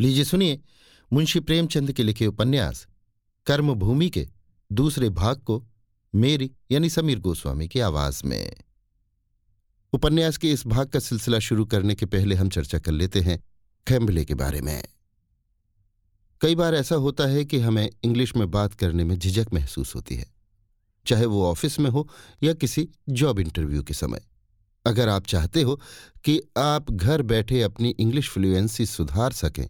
लीजिए सुनिए, मुंशी प्रेमचंद के लिखे उपन्यास, कर्मभूमि के दूसरे भाग को मेरी यानी समीर गोस्वामी की आवाज़ में। उपन्यास के इस भाग का सिलसिला शुरू करने के पहले हम चर्चा कर लेते हैं खैम्बले के बारे में। कई बार ऐसा होता है कि हमें इंग्लिश में बात करने में झिझक महसूस होती है, चाहे वो ऑफ़िस में हो या किसी जॉब इंटरव्यू के समय। अगर आप चाहते हो कि आप घर बैठे अपनी इंग्लिश फ्लुएंसी सुधार सकें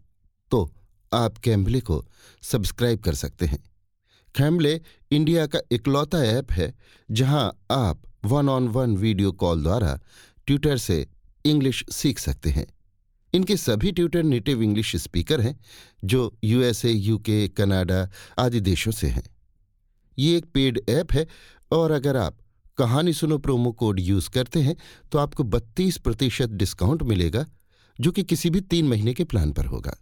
तो आप कैम्बले को सब्सक्राइब कर सकते हैं। कैम्बले इंडिया का इकलौता ऐप है, जहाँ आप one on one video call द्वारा ट्यूटर से इंग्लिश सीख सकते हैं। इनके सभी ट्यूटर नेटिव इंग्लिश स्पीकर हैं, जो यूएसए यूके कनाडा आदि देशों से हैं। ये एक पेड ऐप है, और अगर आप कहानी सुनो प्रोमो कोड यूज़ करते हैं तो आपको 32 प्रतिशत डिस्काउंट मिलेगा, जो कि किसी भी तीन महीने के प्लान पर होगा।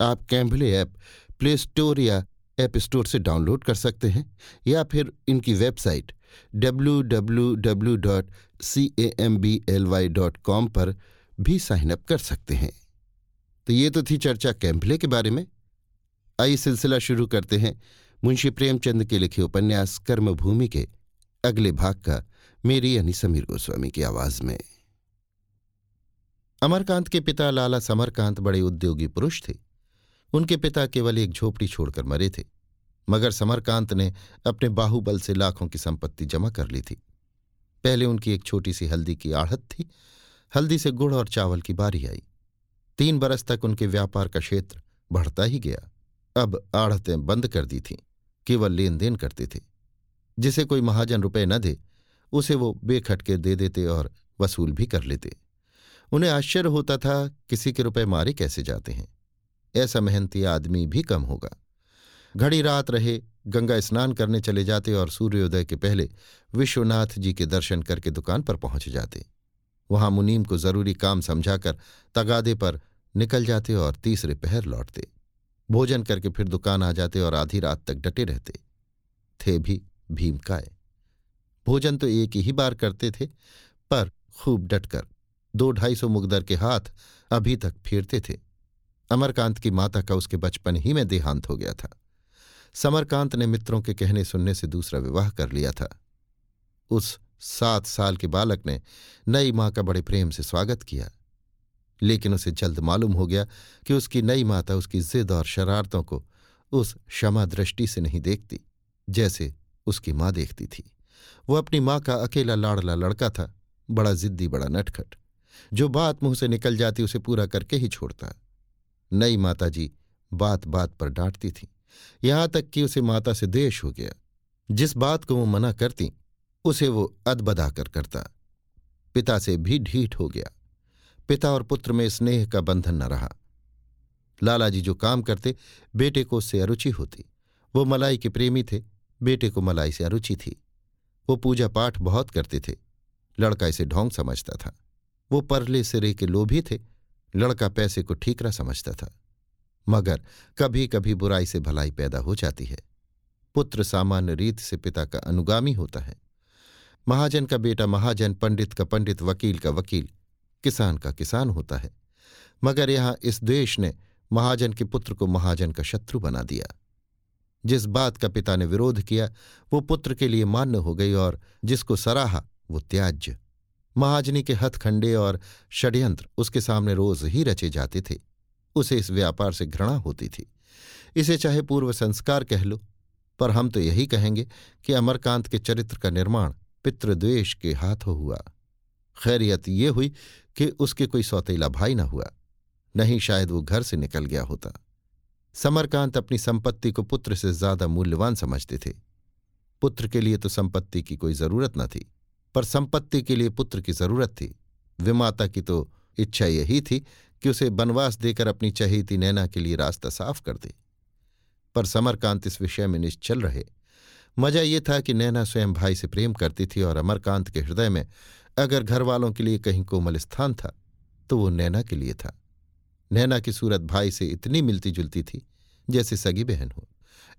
आप कैम्बले ऐप प्ले स्टोर या ऐप स्टोर से डाउनलोड कर सकते हैं, या फिर इनकी वेबसाइट www.camblY.com पर भी साइन अप कर सकते हैं। तो ये तो थी चर्चा कैम्पले के बारे में। आइए सिलसिला शुरू करते हैं मुंशी प्रेमचंद के लिखे उपन्यास कर्मभूमि के अगले भाग का, मेरी यानी समीर गोस्वामी की आवाज़ में। अमरकांत के पिता लाला समरकांत बड़े उद्योगी पुरुष थे। उनके पिता केवल एक झोपड़ी छोड़कर मरे थे, मगर समरकांत ने अपने बाहुबल से लाखों की संपत्ति जमा कर ली थी। पहले उनकी एक छोटी सी हल्दी की आढ़त थी, हल्दी से गुड़ और चावल की बारी आई। तीन बरस तक उनके व्यापार का क्षेत्र बढ़ता ही गया। अब आढ़तें बंद कर दी थीं, केवल लेन देन करते थे। जिसे कोई महाजन रुपए न दे, उसे वो बेखटके दे देते और वसूल भी कर लेते। उन्हें आश्चर्य होता था, किसी के रुपए मारे कैसे जाते हैं। ऐसा मेहनती आदमी भी कम होगा। घड़ी रात रहे, गंगा स्नान करने चले जाते और सूर्योदय के पहले विश्वनाथ जी के दर्शन करके दुकान पर पहुँच जाते। वहाँ मुनीम को ज़रूरी काम समझाकर तगादे पर निकल जाते और तीसरे पहर लौटते। भोजन करके फिर दुकान आ जाते और आधी रात तक डटे रहते। थे भी भीमकाय भोजन तो एक ही बार करते थे, पर खूब डटकर, दो ढाई सौ मुगदर के हाथ अभी तक फेरते थे। अमरकांत की माता का उसके बचपन ही में देहांत हो गया था। समरकांत ने मित्रों के कहने सुनने से दूसरा विवाह कर लिया था। उस सात साल के बालक ने नई माँ का बड़े प्रेम से स्वागत किया। लेकिन उसे जल्द मालूम हो गया कि उसकी नई माता उसकी जिद और शरारतों को उस क्षमा दृष्टि से नहीं देखती, जैसे उसकी माँ देखती थी। वो अपनी माँ का अकेला लाड़ला लड़का था, बड़ा जिद्दी, बड़ा नटखट। जो बात मुँह से निकल जाती उसे पूरा करके ही छोड़ता। नई माताजी बात बात पर डांटती थी। यहाँ तक कि उसे माता से द्वेष हो गया। जिस बात को वो मना करती, उसे वो अदबदा कर करता। पिता से भी ढीठ हो गया। पिता और पुत्र में स्नेह का बंधन न रहा। लालाजी जो काम करते, बेटे को उससे अरुचि होती। वो मलाई के प्रेमी थे, बेटे को मलाई से अरुचि थी। वो पूजा पाठ बहुत करते थे। लड़का इसे ढोंग समझता था। वो परले सिरे के लोभी थे लड़का पैसे को ठीकरा समझता था, मगर कभी कभी बुराई से भलाई पैदा हो जाती है। पुत्र सामान्य रीत से पिता का अनुगामी होता है। महाजन का बेटा महाजन, पंडित का पंडित, वकील का वकील, किसान का किसान होता है। मगर यहाँ इस देश ने महाजन के पुत्र को महाजन का शत्रु बना दिया। जिस बात का पिता ने विरोध किया, वो पुत्र के लिए मान्य हो गई और जिसको सराहा, वो त्याज्य। महाजनी के हथखंडे और षड्यंत्र उसके सामने रोज ही रचे जाते थे। उसे इस व्यापार से घृणा होती थी। इसे चाहे पूर्व संस्कार कह लो, पर हम तो यही कहेंगे कि अमरकांत के चरित्र का निर्माण पितृद्वेष के हाथों हुआ। खैरियत ये हुई कि उसके कोई सौतेला भाई न हुआ, नहीं शायद वो घर से निकल गया होता। समरकांत अपनी संपत्ति को पुत्र से ज़्यादा मूल्यवान समझते थे। पुत्र के लिए तो संपत्ति की कोई ज़रूरत न थी। पर संपत्ति के लिए पुत्र की ज़रूरत थी। विमाता की तो इच्छा यही थी कि उसे बनवास देकर अपनी चहेती नैना के लिए रास्ता साफ़ कर दे। पर समरकांत इस विषय में निश्चल रहे। मज़ा ये था कि नैना स्वयं भाई से प्रेम करती थी और अमरकांत के हृदय में अगर घर वालों के लिए कहीं कोमल स्थान था तो वो नैना के लिए था। नैना की सूरत भाई से इतनी मिलती जुलती थी, जैसे सगी बहन हो।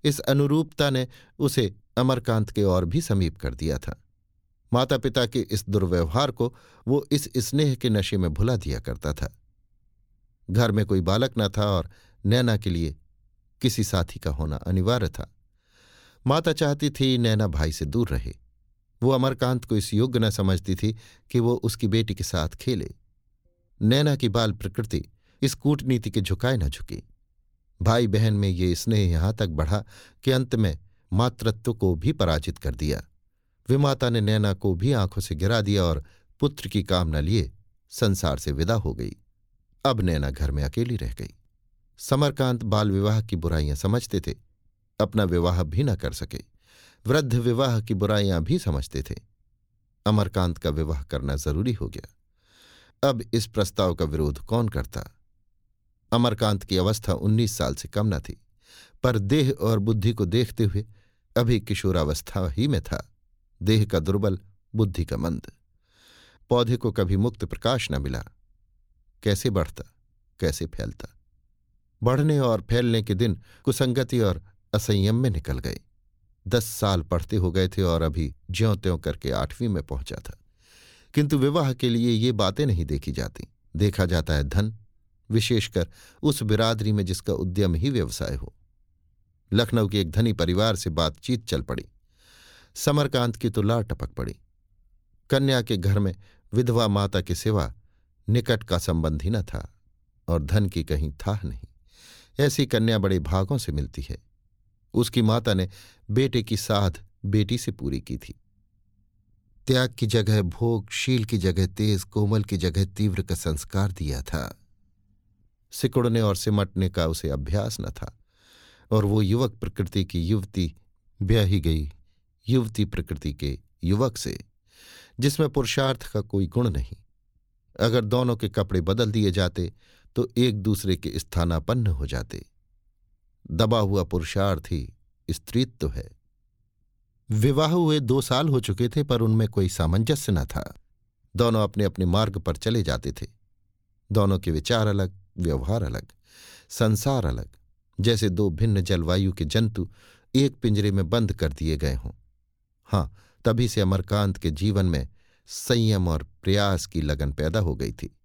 इस अनुरूपता ने उसे अमरकांत के और भी समीप कर दिया था। माता पिता के इस दुर्व्यवहार को वो इस स्नेह के नशे में भुला दिया करता था। घर में कोई बालक न था और नैना के लिए किसी साथी का होना अनिवार्य था। माता चाहती थी नैना भाई से दूर रहे। वो अमरकांत को इस योग्य न समझती थी कि वो उसकी बेटी के साथ खेले। नैना की बाल प्रकृति, इस कूटनीति के झुकाए न झुकी। भाई बहन में ये स्नेह यहाँ तक बढ़ा कि अंत में मातृत्व को भी पराजित कर दिया। विमाता ने नैना को भी आँखों से गिरा दिया और पुत्र की कामना लिए संसार से विदा हो गई। अब नैना घर में अकेली रह गई। समरकांत बाल विवाह की बुराइयाँ समझते थे। अपना विवाह भी न कर सके। वृद्ध विवाह की बुराइयाँ भी समझते थे। अमरकांत का विवाह करना ज़रूरी हो गया। अब इस प्रस्ताव का विरोध कौन करता? अमरकांत की अवस्था उन्नीस साल से कम न थी। पर देह और बुद्धि को देखते हुए अभी किशोरावस्था ही में था। देह का दुर्बल, बुद्धि का मंद। पौधे को कभी मुक्त प्रकाश न मिला। कैसे बढ़ता, कैसे फैलता। बढ़ने और फैलने के दिन कुसंगति और असंयम में निकल गए। दस साल पढ़ते हो गए थे और अभी ज्यों त्यों करके आठवीं में पहुँचा था। किंतु विवाह के लिए ये बातें नहीं देखी जाती। देखा जाता है धन, विशेषकर उस बिरादरी में जिसका उद्यम ही व्यवसाय हो। लखनऊ के एक धनी परिवार से बातचीत चल पड़ी। समरकांत की तो लार टपक पड़ी। कन्या के घर में विधवा माता के सिवा निकट का संबंध ही न था और धन की कहीं था नहीं। ऐसी कन्या बड़े भागों से मिलती है। उसकी माता ने बेटे की साध बेटी से पूरी की थी। त्याग की जगह, भोग, शील की जगह, तेज, कोमल की जगह तीव्र का संस्कार दिया था। सिकुड़ने और सिमटने का उसे अभ्यास न था और वो युवक प्रकृति की युवती ब्याही गई युवती प्रकृति के युवक से, जिसमें पुरुषार्थ का कोई गुण नहीं। अगर दोनों के कपड़े बदल दिए जाते तो एक दूसरे के स्थानापन्न हो जाते। दबा हुआ पुरुषार्थ ही स्त्रीत्व है। विवाह हुए दो साल हो चुके थे, पर उनमें कोई सामंजस्य न था। दोनों अपने अपने मार्ग पर चले जाते थे। दोनों के विचार अलग, व्यवहार अलग, संसार अलग। जैसे दो भिन्न जलवायु के जंतु एक पिंजरे में बंद कर दिए गए हों। हाँ तभी से अमरकांत के जीवन में संयम और प्रयास की लगन पैदा हो गई थी।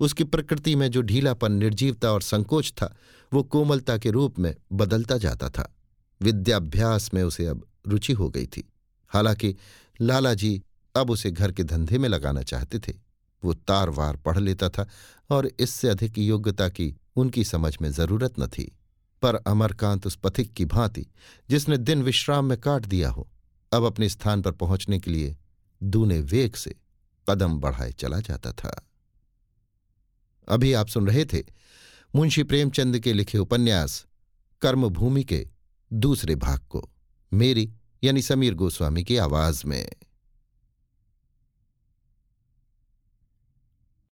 उसकी प्रकृति में जो ढीलापन, निर्जीवता और संकोच था, वो कोमलता के रूप में बदलता जाता था। विद्याभ्यास में उसे अब रुचि हो गई थी। हालाँकि लाला जी अब उसे घर के धंधे में लगाना चाहते थे। वो तार वार पढ़ लेता था और इससे अधिक योग्यता की उनकी समझ में ज़रूरत न थी। पर अमरकांत उस पथिक की भांति, जिसने दिन विश्राम में काट दिया हो अब अपने स्थान पर पहुँचने के लिए दूने वेग से कदम बढ़ाए चला जाता था। अभी आप सुन रहे थे मुंशी प्रेमचंद के लिखे उपन्यास कर्मभूमि के दूसरे भाग को, मेरी यानी समीर गोस्वामी की आवाज़ में।